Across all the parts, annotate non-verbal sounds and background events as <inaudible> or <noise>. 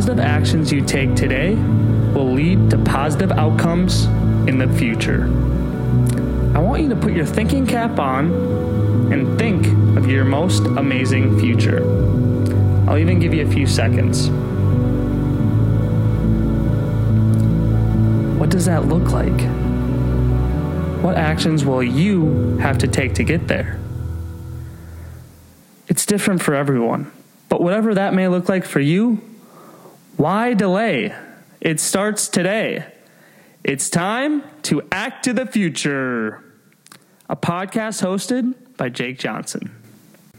positive actions you take today will lead to positive outcomes in the future. I want you to put your thinking cap on and think of your most amazing future. I'll even give you a few seconds. What does that look like? What actions will you have to take to get there? It's different for everyone, but whatever that may look like for you, why delay? It starts today. It's time to act to the future. A podcast hosted by Jake Johnson.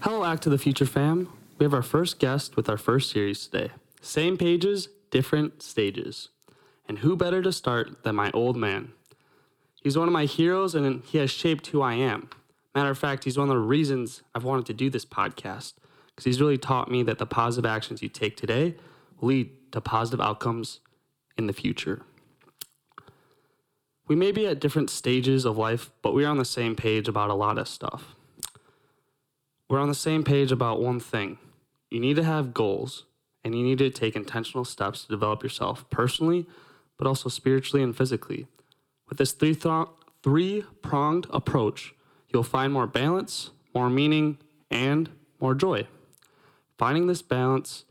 Hello, Act to the Future fam. We have our first guest with our first series today. Same pages, different stages. And who better to start than my old man? He's one of my heroes and he has shaped who I am. Matter of fact, he's one of the reasons I've wanted to do this podcast because he's really taught me that the positive actions you take today lead to positive outcomes in the future. We may be at different stages of life, but we're on the same page about a lot of stuff. We're on the same page about one thing you need to have goals and you need to take intentional steps to develop yourself personally but also spiritually and physically. With this three, th- three pronged approach, you'll find more balance, more meaning, and more joy. Finding this balance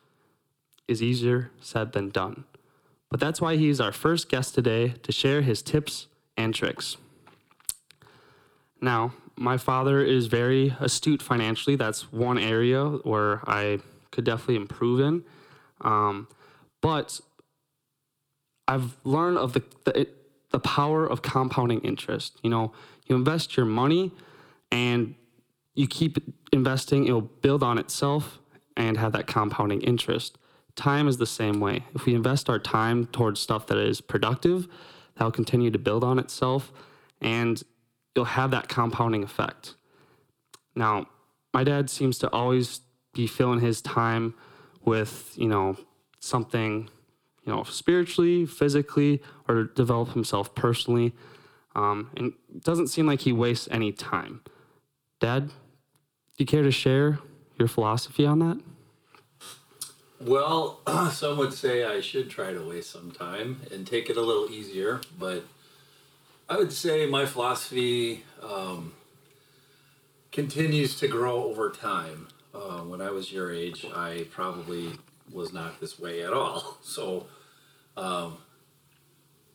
is easier said than done. But that's why he's our first guest today to share his tips and tricks. Now, my father is very astute financially. That's one area where I could definitely improve in. Um, but I've learned of the, the the power of compounding interest. You know, you invest your money and you keep investing, it'll build on itself and have that compounding interest. Time is the same way. If we invest our time towards stuff that is productive, that'll continue to build on itself and you'll have that compounding effect. Now, my dad seems to always be filling his time with, you know, something you know, spiritually, physically, or develop himself personally. Um, and it doesn't seem like he wastes any time. Dad, do you care to share your philosophy on that? Well, <clears throat> some would say I should try to waste some time and take it a little easier, but I would say my philosophy um, continues to grow over time. Uh, when I was your age, I probably was not this way at all. <laughs> So, um,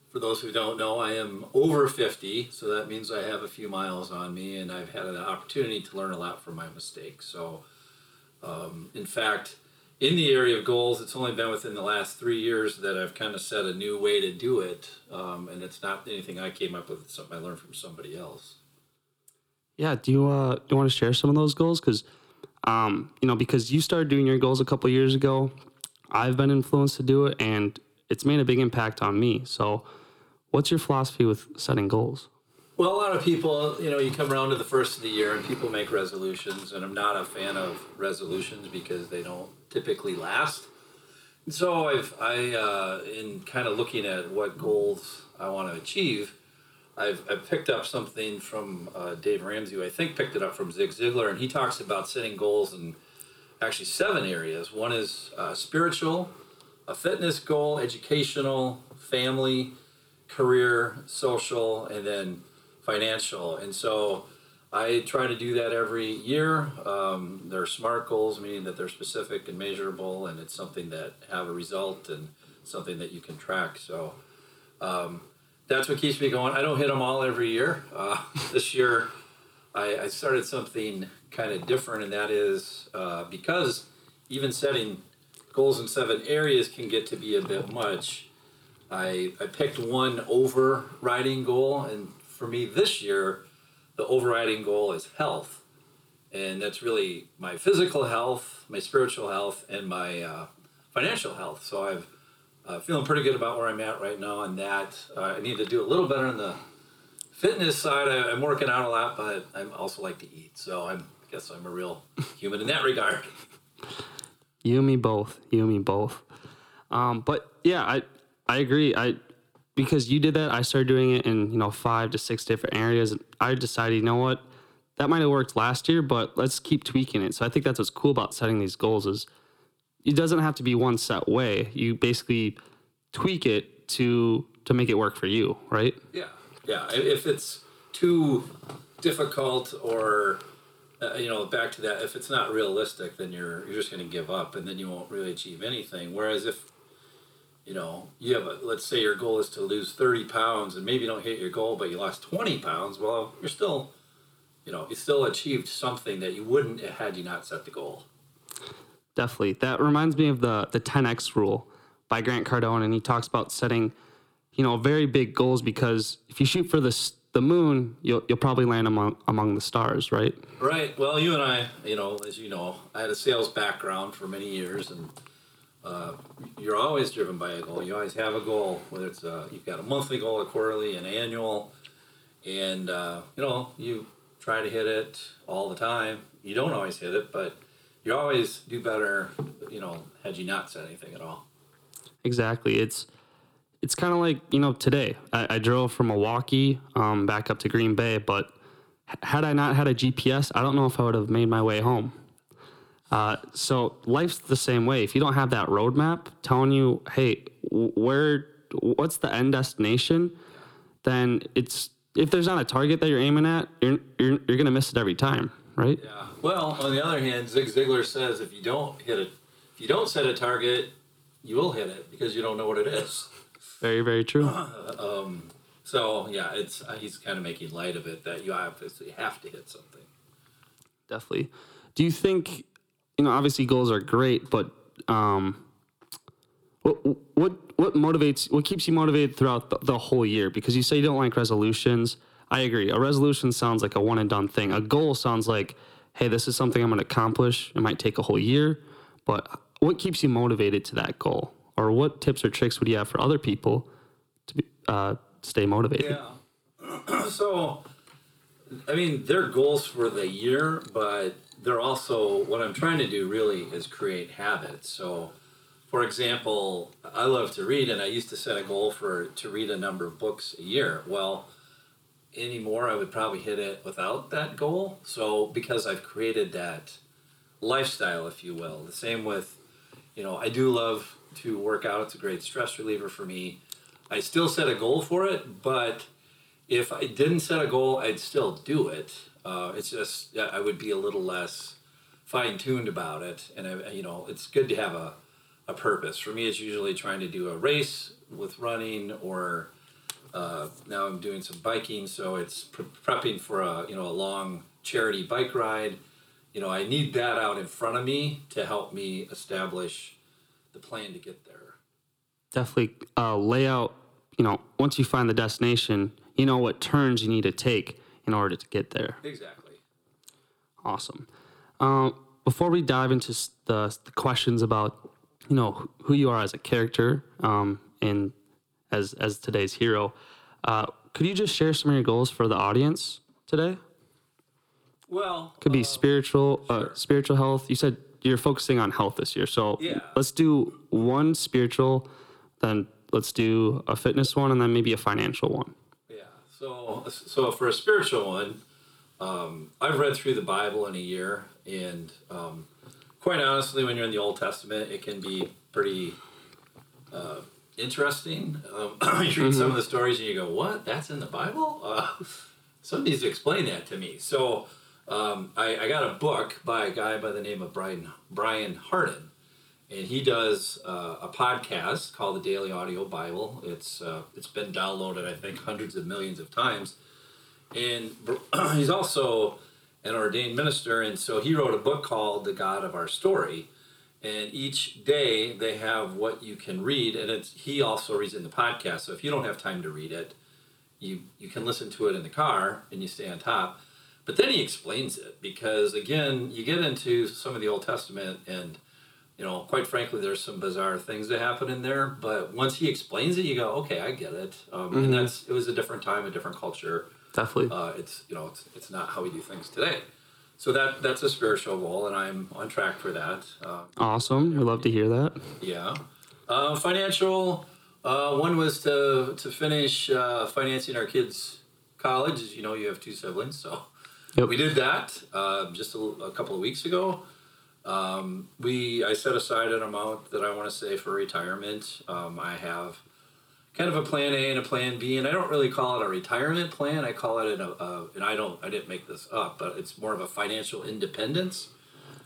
for those who don't know, I am over 50, so that means I have a few miles on me, and I've had an opportunity to learn a lot from my mistakes. So, um, in fact, in the area of goals, it's only been within the last three years that I've kind of set a new way to do it, um, and it's not anything I came up with; it's something I learned from somebody else. Yeah, do you uh, do you want to share some of those goals? Because um, you know, because you started doing your goals a couple years ago, I've been influenced to do it, and it's made a big impact on me. So, what's your philosophy with setting goals? Well, a lot of people, you know, you come around to the first of the year and people make resolutions, and I'm not a fan of resolutions because they don't typically last. So I've, I, uh, in kind of looking at what goals I want to achieve, I've, I've picked up something from uh, Dave Ramsey, who I think picked it up from Zig Ziglar, and he talks about setting goals in actually seven areas. One is uh, spiritual, a fitness goal, educational, family, career, social, and then financial. And so I try to do that every year. Um, they're SMART goals, meaning that they're specific and measurable, and it's something that have a result and something that you can track. So um, that's what keeps me going. I don't hit them all every year. Uh, <laughs> this year, I, I, started something kind of different, and that is uh, because even setting goals in seven areas can get to be a bit much. I, I picked one overriding goal, and for me this year, the overriding goal is health. And that's really my physical health, my spiritual health, and my uh, financial health. So I'm uh, feeling pretty good about where I'm at right now on that. Uh, I need to do a little better on the fitness side. I, am working out a lot, but I also like to eat. So I'm, I guess I'm a real <laughs> human in that regard. You and me both. You and me both. Um, but yeah, I I agree. I because you did that, I started doing it in you know five to six different areas. I decided, you know what, that might have worked last year, but let's keep tweaking it. So I think that's what's cool about setting these goals is it doesn't have to be one set way. You basically tweak it to to make it work for you, right? Yeah, yeah. If it's too difficult or uh, you know, back to that, if it's not realistic, then you're you're just going to give up, and then you won't really achieve anything. Whereas if you know you have a let's say your goal is to lose thirty pounds, and maybe you don't hit your goal, but you lost twenty pounds. Well, you're still you know you still achieved something that you wouldn't had you not set the goal. Definitely. That reminds me of the the 10x rule by Grant Cardone, and he talks about setting, you know, very big goals because if you shoot for the the moon, you'll you'll probably land among among the stars, right? Right. Well, you and I, you know, as you know, I had a sales background for many years, and uh, you're always driven by a goal. You always have a goal, whether it's uh you've got a monthly goal, a quarterly, an annual, and uh, you know you try to hit it all the time. You don't always hit it, but you always do better. You know, had you not said anything at all. Exactly. It's it's kind of like you know today. I, I drove from Milwaukee um, back up to Green Bay, but had I not had a GPS, I don't know if I would have made my way home. Uh, so life's the same way. If you don't have that roadmap telling you, hey, where, what's the end destination, then it's if there's not a target that you're aiming at, you're you're, you're gonna miss it every time, right? Yeah. Well, on the other hand, Zig Ziglar says if you don't hit it, if you don't set a target, you will hit it because you don't know what it is. Very very true. <laughs> So yeah, it's uh, he's kind of making light of it that you obviously have to hit something. definitely. Do you think, you know, obviously goals are great, but um, what what what motivates, what keeps you motivated throughout the, the whole year? Because you say you don't like resolutions. I agree. A resolution sounds like a one and done thing. A goal sounds like, hey, this is something I'm going to accomplish. It might take a whole year, but what keeps you motivated to that goal? Or what tips or tricks would you have for other people to be, uh, stay motivated? Yeah. <clears throat> so, I mean, they're goals for the year, but they're also what I'm trying to do really is create habits. So, for example, I love to read, and I used to set a goal for to read a number of books a year. Well, anymore, I would probably hit it without that goal. So, because I've created that lifestyle, if you will, the same with, you know, I do love to work out. It's a great stress reliever for me. I still set a goal for it, but if I didn't set a goal, I'd still do it. Uh, it's just yeah, I would be a little less fine tuned about it, and I, you know, it's good to have a a purpose. For me, it's usually trying to do a race with running, or uh, now I'm doing some biking, so it's pre- prepping for a you know a long charity bike ride. You know, I need that out in front of me to help me establish the plan to get there. definitely uh, lay out, you know, once you find the destination, you know what turns you need to take in order to get there. Exactly. Awesome. Um, before we dive into the, the questions about, you know, who you are as a character um, and as as today's hero, uh, could you just share some of your goals for the audience today? Well, Could be uh, spiritual, uh, spiritual health. You said you're focusing on health this year, so Yeah. let's do one spiritual, then let's do a fitness one, and then maybe a financial one. So, so for a spiritual one, um, I've read through the Bible in a year, and um, quite honestly, when you're in the Old Testament, it can be pretty uh, interesting. Um, <clears throat> you read some of the stories, and you go, "What? That's in the Bible?" Uh, <laughs> somebody needs to explain that to me. So, um, I, I got a book by a guy by the name of Brian Brian Hardin and he does uh, a podcast called the Daily Audio Bible. It's uh, it's been downloaded, I think, hundreds of millions of times, and <clears throat> he's also an ordained minister, and so he wrote a book called The God of Our Story. And each day they have what you can read, and it's he also reads in the podcast. So if you don't have time to read it, you you can listen to it in the car and you stay on top. But then he explains it because again, you get into some of the Old Testament and you know, quite frankly, there's some bizarre things that happen in there. But once he explains it, you go, okay, I get it. Um, And that's it was a different time, a different culture. Definitely. Uh, it's you know, it's it's not how we do things today. So that that's a spiritual goal, and I'm on track for that. Uh, awesome. We love to hear that. yeah. Uh, financial. Uh, one was to to finish uh, financing our kids' college. As you know, you have two siblings, so Yep. we did that uh, just a, a couple of weeks ago. Um, we I set aside an amount that I want to save for retirement. Um, I have kind of a plan A and a plan B, and I don't really call it a retirement plan. I call it an, a, a and I don't I didn't make this up, but it's more of a financial independence,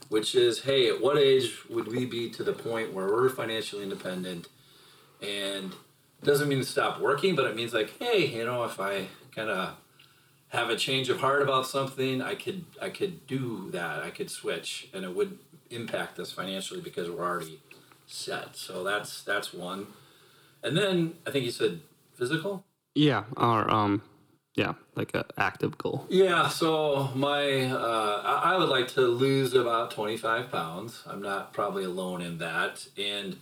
which is hey, at what age would we be to the point where we're financially independent, and doesn't mean to stop working, but it means like hey, you know, if I kind of have a change of heart about something, I could I could do that. I could switch, and it would impact us financially because we're already set. So that's that's one. And then I think you said physical. Yeah, or um, yeah, like an active goal. Yeah. So my uh, I I would like to lose about twenty five pounds. I'm not probably alone in that, and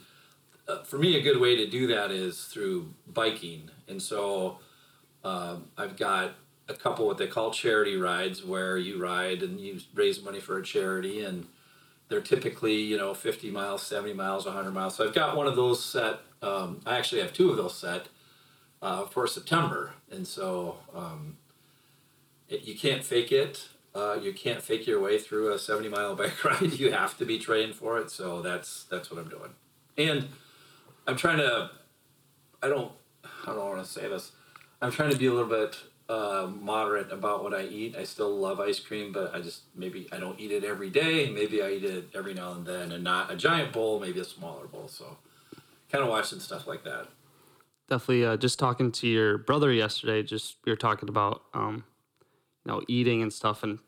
uh, for me, a good way to do that is through biking. And so um, I've got a couple what they call charity rides where you ride and you raise money for a charity and they're typically you know 50 miles 70 miles 100 miles. So i've got one of those set um, i actually have two of those set uh, for september. And so um, it, you can't fake it uh, you can't fake your way through a 70 mile bike <laughs> ride. You have to be trained for it. So that's that's what i'm doing. And i'm trying to i don't i don't want to say this? I'm trying to be a little bit uh, moderate about what I eat. I still love ice cream, but I just maybe I don't eat it every day. Maybe I eat it every now and then, and not a giant bowl, maybe a smaller bowl. So, kind of watching stuff like that. Definitely. Uh, just talking to your brother yesterday. Just we were talking about um, you know, eating and stuff, and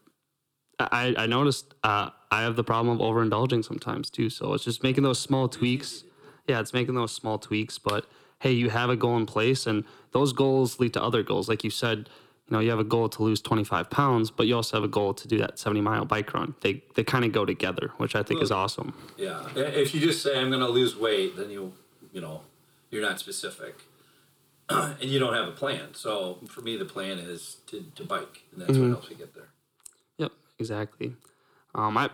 I I noticed uh, I have the problem of overindulging sometimes too. So it's just making those small tweaks. Yeah, it's making those small tweaks, but hey, you have a goal in place, and those goals lead to other goals. Like you said, you know, you have a goal to lose 25 pounds, but you also have a goal to do that 70 mile bike run. They they kind of go together, which I think is awesome. Yeah, if you just say I'm going to lose weight, then you you know you're not specific, <clears throat> and you don't have a plan. So for me, the plan is to, to bike, and that's what helps me get there. Yep, exactly. Um, I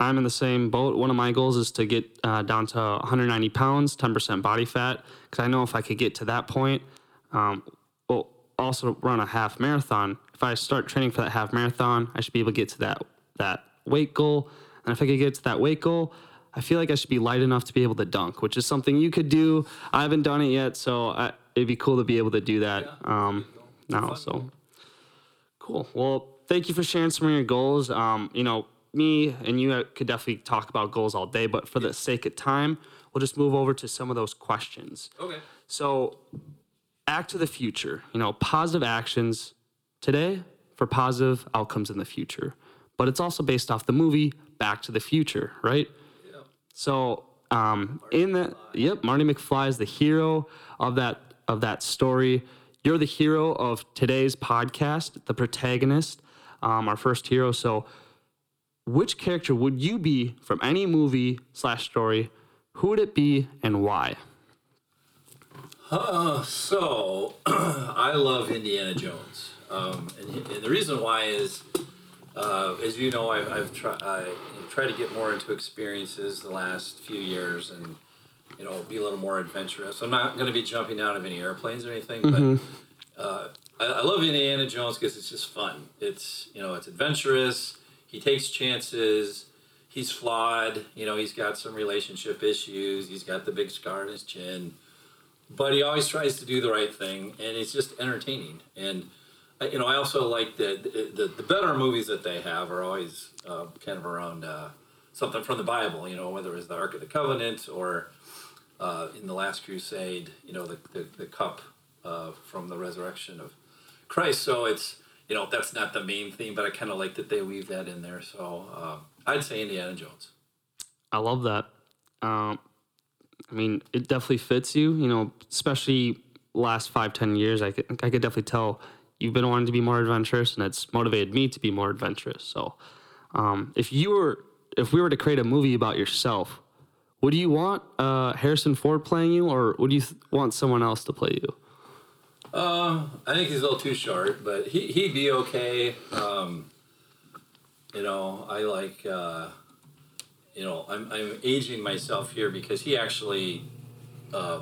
I'm in the same boat. One of my goals is to get uh, down to 190 pounds, 10% body fat, because I know if I could get to that point, um, well, also run a half marathon. If I start training for that half marathon, I should be able to get to that that weight goal. And if I could get to that weight goal, I feel like I should be light enough to be able to dunk, which is something you could do. I haven't done it yet, so I, it'd be cool to be able to do that um, now. So cool. Well, thank you for sharing some of your goals. Um, you know, me and you could definitely talk about goals all day, but for the sake of time, we'll just move over to some of those questions. Okay. So, act to the future, you know, positive actions today for positive outcomes in the future. But it's also based off the movie Back to the Future, right? Yeah. So, um, in the yep, Marty McFly is the hero of that of that story. You're the hero of today's podcast, the protagonist, um, our first hero. So, which character would you be from any movie slash story? Who would it be and why? Uh, so <clears throat> I love Indiana Jones, um, and, and the reason why is, uh, as you know, I've, I've tried tried to get more into experiences the last few years, and you know, be a little more adventurous. I'm not going to be jumping out of any airplanes or anything, but uh, I, I love Indiana Jones because it's just fun. It's you know, it's adventurous. He takes chances. He's flawed. You know, he's got some relationship issues. He's got the big scar on his chin but he always tries to do the right thing, and it's just entertaining. And uh, you know, I also like the the, the better movies that they have are always uh, kind of around uh, something from the Bible. You know, whether it's the Ark of the Covenant or uh, in the Last Crusade, you know, the the, the cup uh, from the resurrection of Christ. So it's you know that's not the main theme, but I kind of like that they weave that in there. So uh, I'd say Indiana Jones. I love that. Um, I mean, it definitely fits you. You know, especially last five, ten years. I could, I could definitely tell you've been wanting to be more adventurous, and it's motivated me to be more adventurous. So, um, if you were, if we were to create a movie about yourself, would you want uh, Harrison Ford playing you, or would you th- want someone else to play you? Uh, I think he's a little too short, but he he'd be okay. Um, you know, I like. Uh, you know, I'm I'm aging myself here because he actually uh,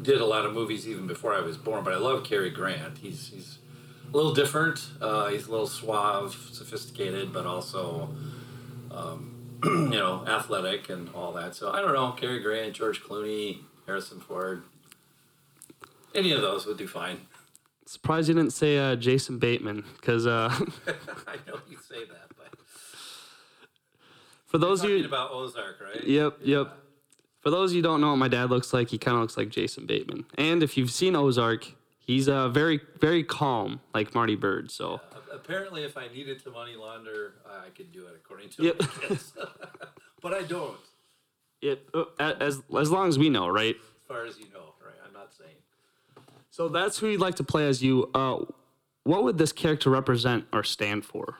did a lot of movies even before I was born. But I love Cary Grant. He's he's a little different. Uh, he's a little suave, sophisticated, but also um, <clears throat> you know, athletic and all that. So I don't know, Cary Grant, George Clooney, Harrison Ford. Any of those would do fine. Surprised you didn't say uh, Jason Bateman, because uh, <laughs> I know you say that, but for those of talking you, about Ozark, right? yep, yep. For those of you who don't know what my dad looks like, he kind of looks like Jason Bateman. And if you've seen Ozark, he's uh, very, very calm, like Marty Byrde. So Uh, Apparently, if I needed to money launder, I could do it according to Yep. <laughs> but I don't, it, uh, as as long as we know, right? as far as you know, right? I'm not saying. So that's who you'd like to play as you. Uh, what would this character represent or stand for?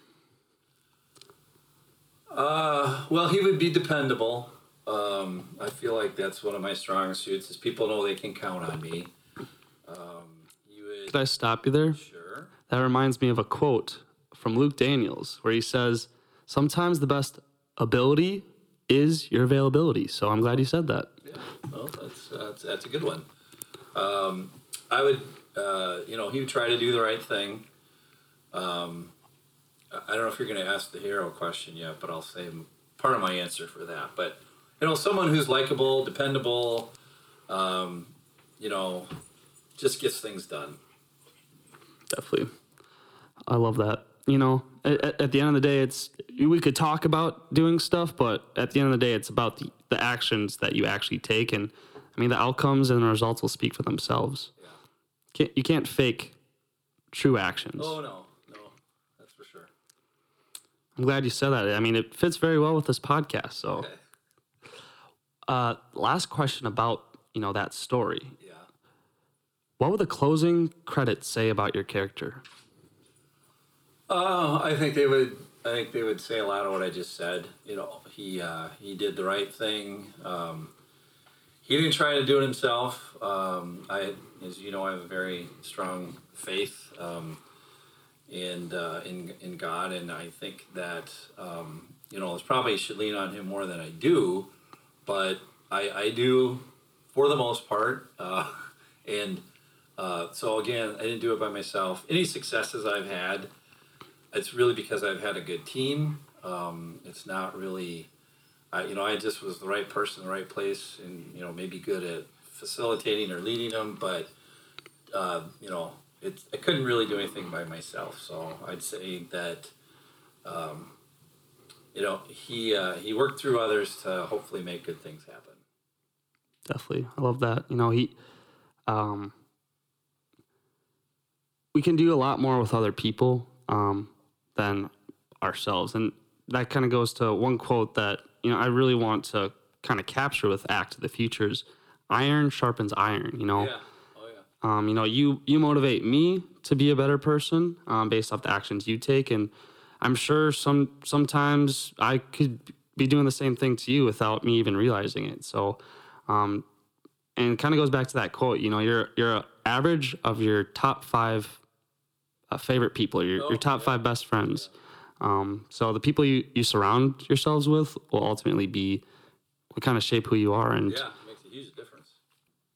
Uh, well, he would be dependable. Um, I feel like that's one of my strong suits. Is people know they can count on me. Um, you would Could I stop you there? sure. That reminds me of a quote from Luke Daniels where he says, Sometimes the best ability is your availability. So I'm glad you said that. Yeah, well, that's uh, that's, that's a good one. Um, I would, uh, you know, he would try to do the right thing. Um, I don't know if you're going to ask the hero question yet, but I'll say part of my answer for that. But you know, someone who's likable, dependable, um, you know, just gets things done. Definitely. I love that. You know, at, at- at the end of the day, it's we could talk about doing stuff, but at the end of the day, it's about the, the actions that you actually take. And I mean, the outcomes and the results will speak for themselves. Can't, you can't fake true actions. Oh no, no, that's for sure. I'm glad you said that. I mean, it fits very well with this podcast. So, Okay. uh, last question about you know that story. Yeah. What would the closing credits say about your character? Uh, I think they would. I think they would say a lot of what I just said. You know, he uh, he did the right thing. Um, he didn't try to do it himself. Um, I, as you know, I have a very strong faith um, in, uh, in in God, and I think that um, you know, I probably should lean on Him more than I do, but I, I do for the most part. Uh, <laughs> and uh, so again, I didn't do it by myself. Any successes I've had it's really because I've had a good team. Um, it's not really, I, you know, I just was the right person, the right place, and you know, maybe good at facilitating or leading them, but uh, you know, it, I couldn't really do anything by myself. So I'd say that, um, you know, he uh, he worked through others to hopefully make good things happen. Definitely, I love that. You know, he, um, we can do a lot more with other people um, than ourselves, and that kind of goes to one quote that you know I really want to kind of capture with Act of the Futures: "Iron sharpens iron." You know, Yeah. Oh yeah. um, you know, you you motivate me to be a better person um, based off the actions you take, and I'm sure some sometimes I could be doing the same thing to you without me even realizing it. So, um, and kind of goes back to that quote. You know, you're you're average of your top five uh, favorite people, your Oh, your top yeah. five best friends. Um, so the people you, you surround yourselves with will ultimately be will kind of shape who you are and Yeah. Makes a huge difference.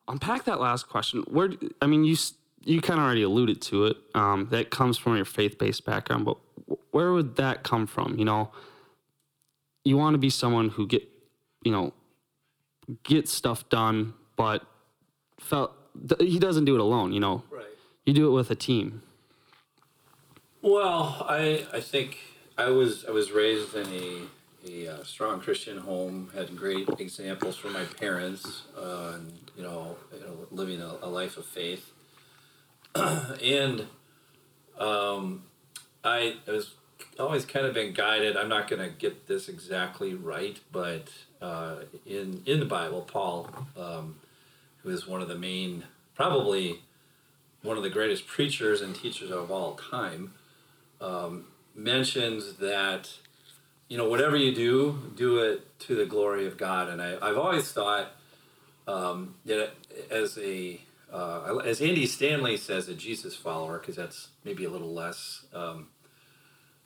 unpack that last question. Where I mean, you you kind of already alluded to it. Um, that comes from your faith based background, but where would that come from? You know, you want to be someone who get you know gets stuff done, but felt he doesn't do it alone. You know, Right. you do it with a team. Well, I I think I was I was raised in a a uh, strong Christian home. Had great examples from my parents, uh, and you know, you know, living a, a life of faith. <clears throat> and um, I was always kind of been guided. I'm not going to get this exactly right, but uh, in in the Bible, Paul, um, who is one of the main, probably one of the greatest preachers and teachers of all time, um, mentions that you know whatever you do, do it to the glory of God. And I, I've always thought um, that as a uh, as Andy Stanley says, a Jesus follower, because that's maybe a little less um,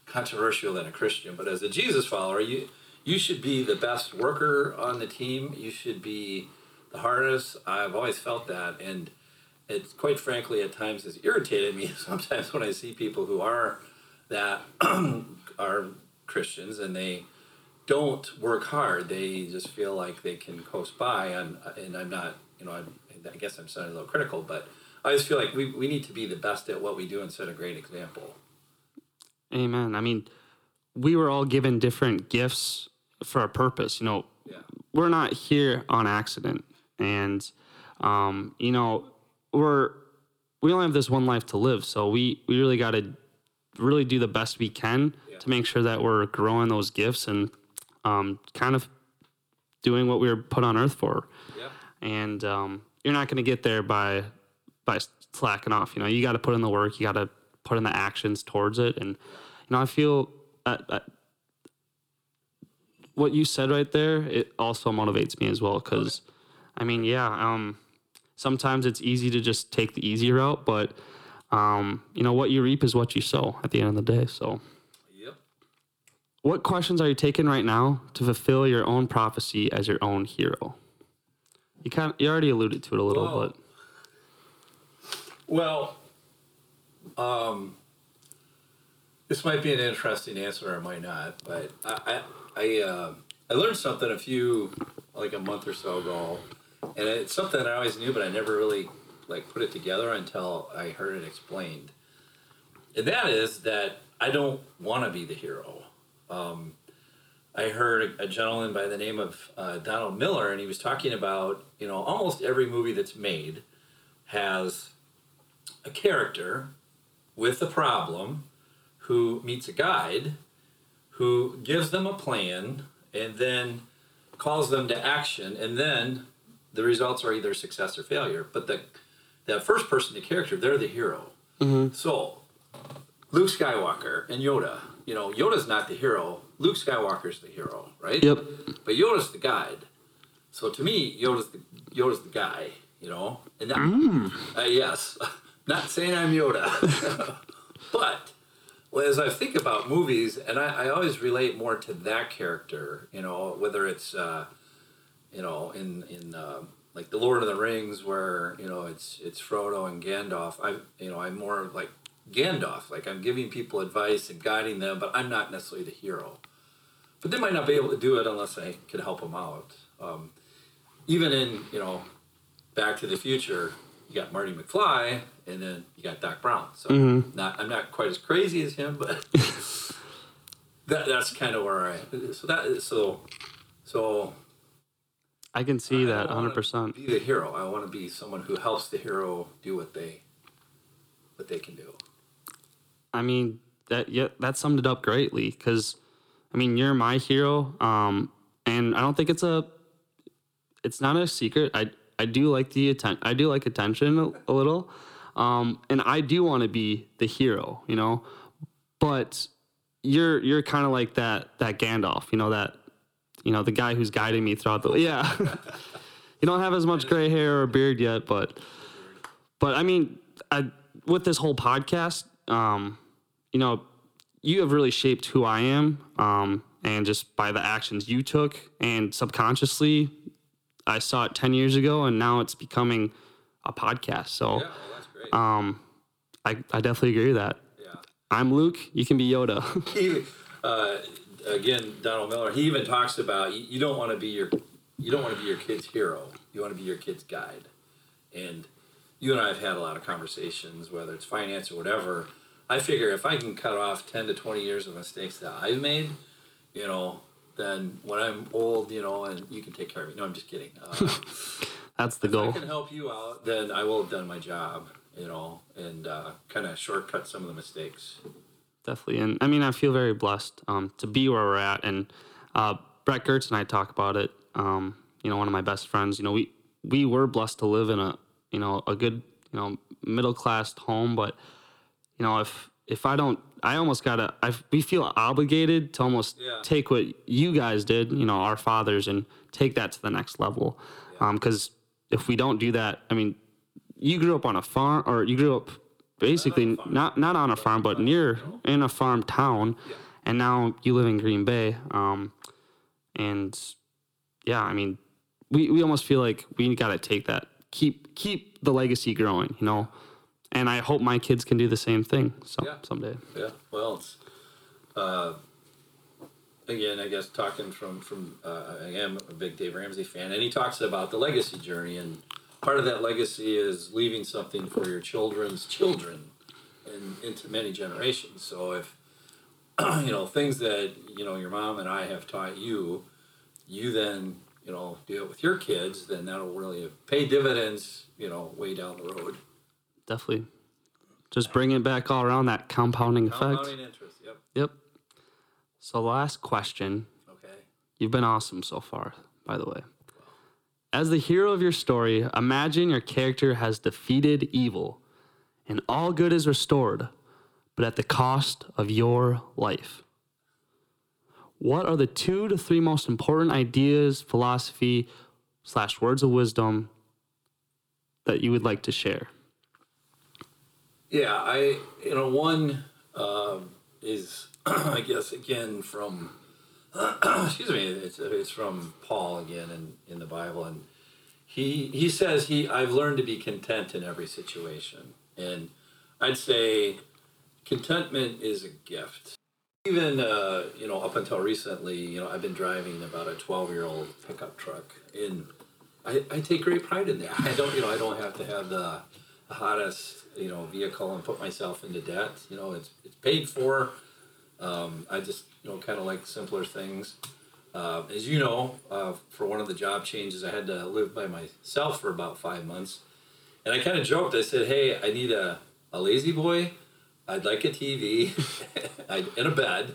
controversial than a Christian, but as a Jesus follower, you you should be the best worker on the team. You should be the hardest. I've always felt that, and it quite frankly at times has irritated me <laughs> sometimes when I see people who are that <clears throat> are Christians and they don't work hard. They just feel like they can coast by, and and I'm not, you know, I'm, I guess I'm sounding a little critical, but I just feel like we, we need to be the best at what we do and set a great example. Amen. I mean, we were all given different gifts for a purpose. You know, Yeah. we're not here on accident, and um, you know, we're we only have this one life to live, so we we really got to really do the best we can Yeah. to make sure that we're growing those gifts and um, kind of doing what we were put on earth for. Yeah. And um, you're not going to get there by by slacking off. You know, you got to put in the work. You got to put in the actions towards it. And you know, I feel that, that what you said right there, it also motivates me as well. Because, I mean, yeah, um, sometimes it's easy to just take the easy route, but um, you know, what you reap is what you sow at the end of the day. So, Yep. what questions are you taking right now to fulfill your own prophecy as your own hero? You kind of, you already alluded to it a little, Whoa. but Well, um, this might be an interesting answer, or it might not. But I, I, I, uh, I learned something a few, like a month or so ago, and it's something I always knew, but I never really like put it together until I heard it explained. And that is that I don't want to be the hero. Um, I heard a gentleman by the name of uh, Donald Miller, and he was talking about you know almost every movie that's made has a character with a problem who meets a guide who gives them a plan and then calls them to action and then the results are either success or failure but the that first person the character they're the hero. So luke skywalker and yoda you know yoda's not the hero. Luke skywalker's the hero right? Yep, but Yoda's the guide. So to me, Yoda's the Yoda's the guy, you know. And that, uh, yes, <laughs> not saying I'm Yoda, <laughs> but well, as I think about movies, and I, I always relate more to that character, you know, whether it's uh, you know in in uh, like the Lord of the Rings, where you know it's it's Frodo and Gandalf. I you know I'm more like Gandalf, like I'm giving people advice and guiding them, but I'm not necessarily the hero but they might not be able to do it unless I can help them out. Um, even in you know, Back to the Future, you got Marty McFly, and then you got Doc Brown. So not I'm not quite as crazy as him, but <laughs> that that's kind of where I. So that is so so. I can see I that 100%. Be the hero. I want to be someone who helps the hero do what they what they can do. I mean, that yeah, that summed it up greatly because, I mean, you're my hero, um, and I don't think it's a, it's not a secret. I I do like the atten- I do like attention a, a little, um, and I do want to be the hero, you know, but you're you're kind of like that that Gandalf, you know that, you know the guy who's guiding me throughout the yeah. <laughs> you don't have as much gray hair or beard yet, but but I mean, I, with this whole podcast, um, you know, you have really shaped who I am, um, and just by the actions you took, and subconsciously, I saw it ten years ago, and now it's becoming a podcast. So, Yeah, well, that's great. um, I, I definitely agree with that. yeah. I'm Luke. You can be Yoda. <laughs> <laughs> uh, again, Donald Miller. He even talks about you, you don't want to be your you don't want to be your kid's hero. You want to be your kid's guide. And you and I have had a lot of conversations, whether it's finance or whatever. I figure if I can cut off ten to twenty years of mistakes that I've made, you know, then when I'm old, you know, and you can take care of me. No, I'm just kidding. Uh, <laughs> That's the goal. if I can help you out, then I will have done my job, you know, and uh, kind of shortcut some of the mistakes. Definitely. And I mean, I feel very blessed um, to be where we're at. And uh, Brett Gertz and I talk about it. Um, you know, one of my best friends. You know, we we were blessed to live in a you know a good you know middle class home, but you know if if I don't, I almost gotta. I we feel obligated to almost Yeah. take what you guys did. You know, our fathers, and take that to the next level. Because if we don't do that, I mean, you grew up on a farm, or you grew up basically not not on a farm, but near in a farm town, and now you live in Green Bay. Um, and yeah, I mean, we, we almost feel like we got to take that, keep keep the legacy growing, you know. And I hope my kids can do the same thing. So Yeah. someday. Yeah, well, it's, uh, again, I guess talking from from uh, I am a big Dave Ramsey fan, and he talks about the legacy journey, and part of that legacy is leaving something for your children's children, and into many generations. So if <clears throat> you know things that you know your mom and I have taught you, you then you know do it with your kids, then that'll really pay dividends. You know, way down the road. Definitely. Just bring it back all around that compounding effect. Compounding interest. Yep. Yep. So, last question. Okay. You've been awesome so far, by the way. As the hero of your story, imagine your character has defeated evil and all good is restored, but at the cost of your life. What are the two to three most important ideas, philosophy, slash words of wisdom that you would like to share? Yeah, I you know one um, is <clears throat> I guess again from <clears throat> excuse me it's, it's from Paul again in, in the Bible and he he says he I've learned to be content in every situation and I'd say contentment is a gift even uh, you know up until recently you know I've been driving about a 12 year old pickup truck and I, I take great pride in that I don't you know I don't have to have the hottest you know vehicle and put myself into debt. You know, it's it's paid for. Um, I just you know kind of like simpler things. Uh, as you know, uh, for one of the job changes, I had to live by myself for about five months, and I kind of joked. I said, "Hey, I need a a lazy boy. I'd like a TV <laughs> and a bed,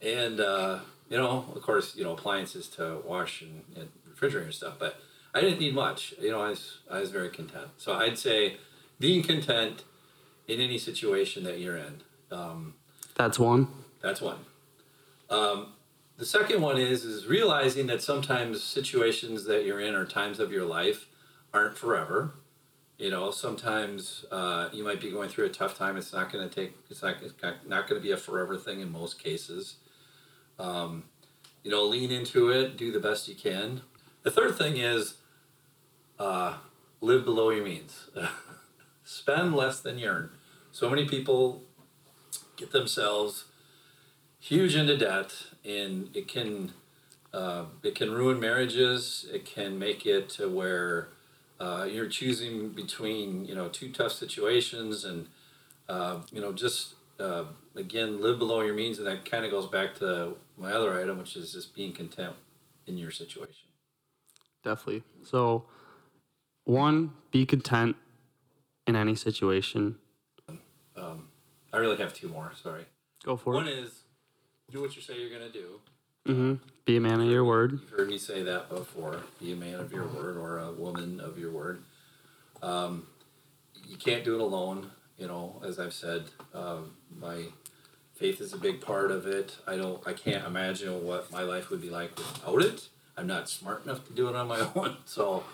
and uh, you know, of course, you know, appliances to wash and, and refrigerator and stuff, but." I didn't need much. You know, I was I was very content. So I'd say being content in any situation that you're in. Um, That's one. That's one. Um, the second one is is realizing that sometimes situations that you're in or times of your life aren't forever. You know, sometimes uh, you might be going through a tough time. It's not going to take. It's not. It's not going to be a forever thing in most cases. Um, you know, lean into it. Do the best you can. The third thing is uh, live below your means. <laughs> spend less than you earn. So many people get themselves huge into debt, and it can uh, it can ruin marriages. It can make it to where uh, you're choosing between you know two tough situations, and uh, you know just uh, again live below your means, and that kind of goes back to my other item, which is just being content in your situation. Definitely. So, one, be content in any situation. Um, I really have two more. Sorry. Go for it. One it. is do what you say you're going to do. Mm-hmm. Be a man of your word. You've heard me say that before. Be a man of your word or a woman of your word. Um, you can't do it alone. You know, as I've said, um, my faith is a big part of it. I don't. I can't imagine what my life would be like without it. I'm not smart enough to do it on my <laughs> own. So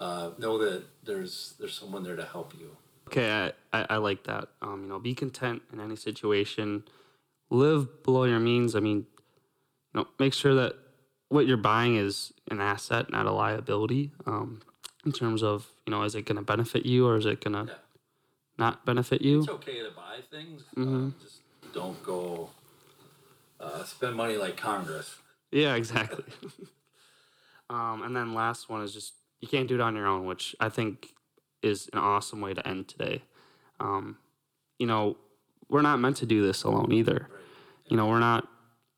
uh, know that there's there's someone there to help you. Okay, I, I, I like that. Um, you know, be content in any situation. Live below your means. I mean, you know, make sure that what you're buying is an asset, not a liability. Um, in terms of, you know, is it going to benefit you or is it going to Yeah. not benefit you? It's okay to buy things. Mm-hmm. Uh, just don't go uh, spend money like Congress. Yeah, exactly. <laughs> um, and then last one is just you can't do it on your own, which I think is an awesome way to end today. Um, you know, we're not meant to do this alone either. You know, we're not.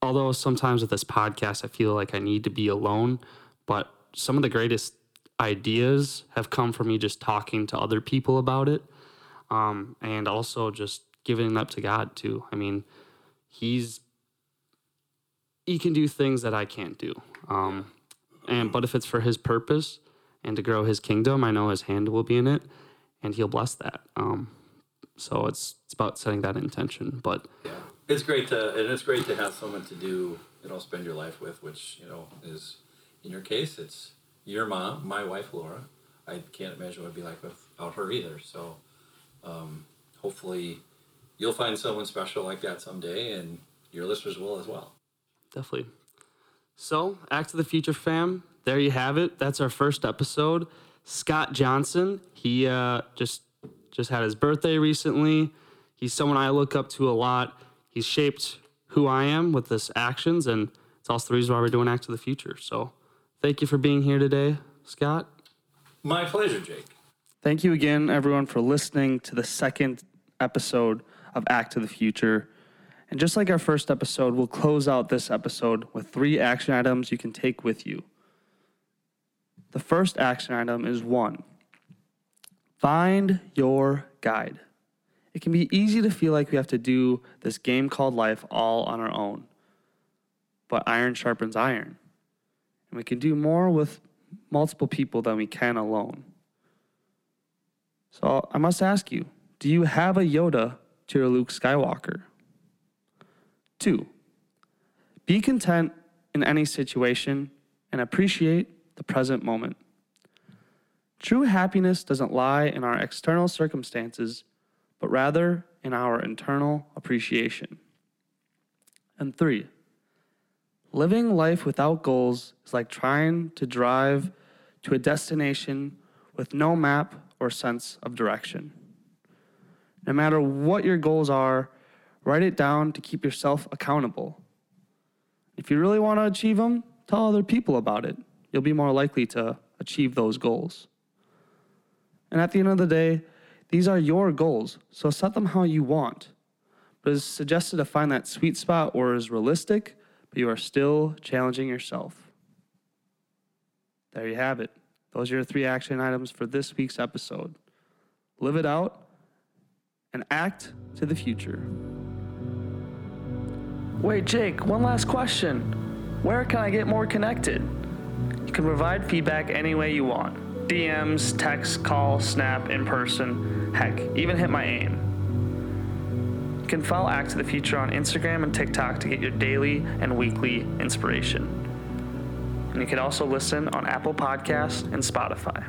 Although sometimes with this podcast, I feel like I need to be alone, but some of the greatest ideas have come from me just talking to other people about it, um, and also just giving up to God too. I mean, He's He can do things that I can't do, um, and but if it's for His purpose and to grow His kingdom, I know His hand will be in it, and He'll bless that. Um, so it's it's about setting that intention, but Yeah, it's great to and it's great to have someone to do you know spend your life with, which you know is in your case it's your mom, my wife Laura. I can't imagine what it'd be like without her either. So um, hopefully you'll find someone special like that someday, and your listeners will as well. Definitely. So, Act of the Future fam, there you have it. That's our first episode. Scott Johnson, he uh, just just had his birthday recently. He's someone I look up to a lot. He's shaped who I am with his actions, and it's also the reason why we're doing Act to the Future. So thank you for being here today, Scott. My pleasure, Jake. Thank you again, everyone, for listening to the second episode of Act to the Future. And just like our first episode, we'll close out this episode with three action items you can take with you. The first action item is one find your guide. It can be easy to feel like we have to do this game called life all on our own. But iron sharpens iron. And we can do more with multiple people than we can alone. So I must ask you do you have a Yoda to your Luke Skywalker? Two, be content in any situation and appreciate the present moment. True happiness doesn't lie in our external circumstances, but rather in our internal appreciation. And three, living life without goals is like trying to drive to a destination with no map or sense of direction. No matter what your goals are, write it down to keep yourself accountable. If you really want to achieve them, tell other people about it. You'll be more likely to achieve those goals. And at the end of the day, these are your goals, so set them how you want. But it's suggested to find that sweet spot or is realistic, but you are still challenging yourself. There you have it. Those are your three action items for this week's episode. Live it out and act to the future. Wait, Jake, one last question. Where can I get more connected? You can provide feedback any way you want DMs, text, call, snap, in person, heck, even hit my aim. You can follow Act to the Future on Instagram and TikTok to get your daily and weekly inspiration. And you can also listen on Apple Podcasts and Spotify.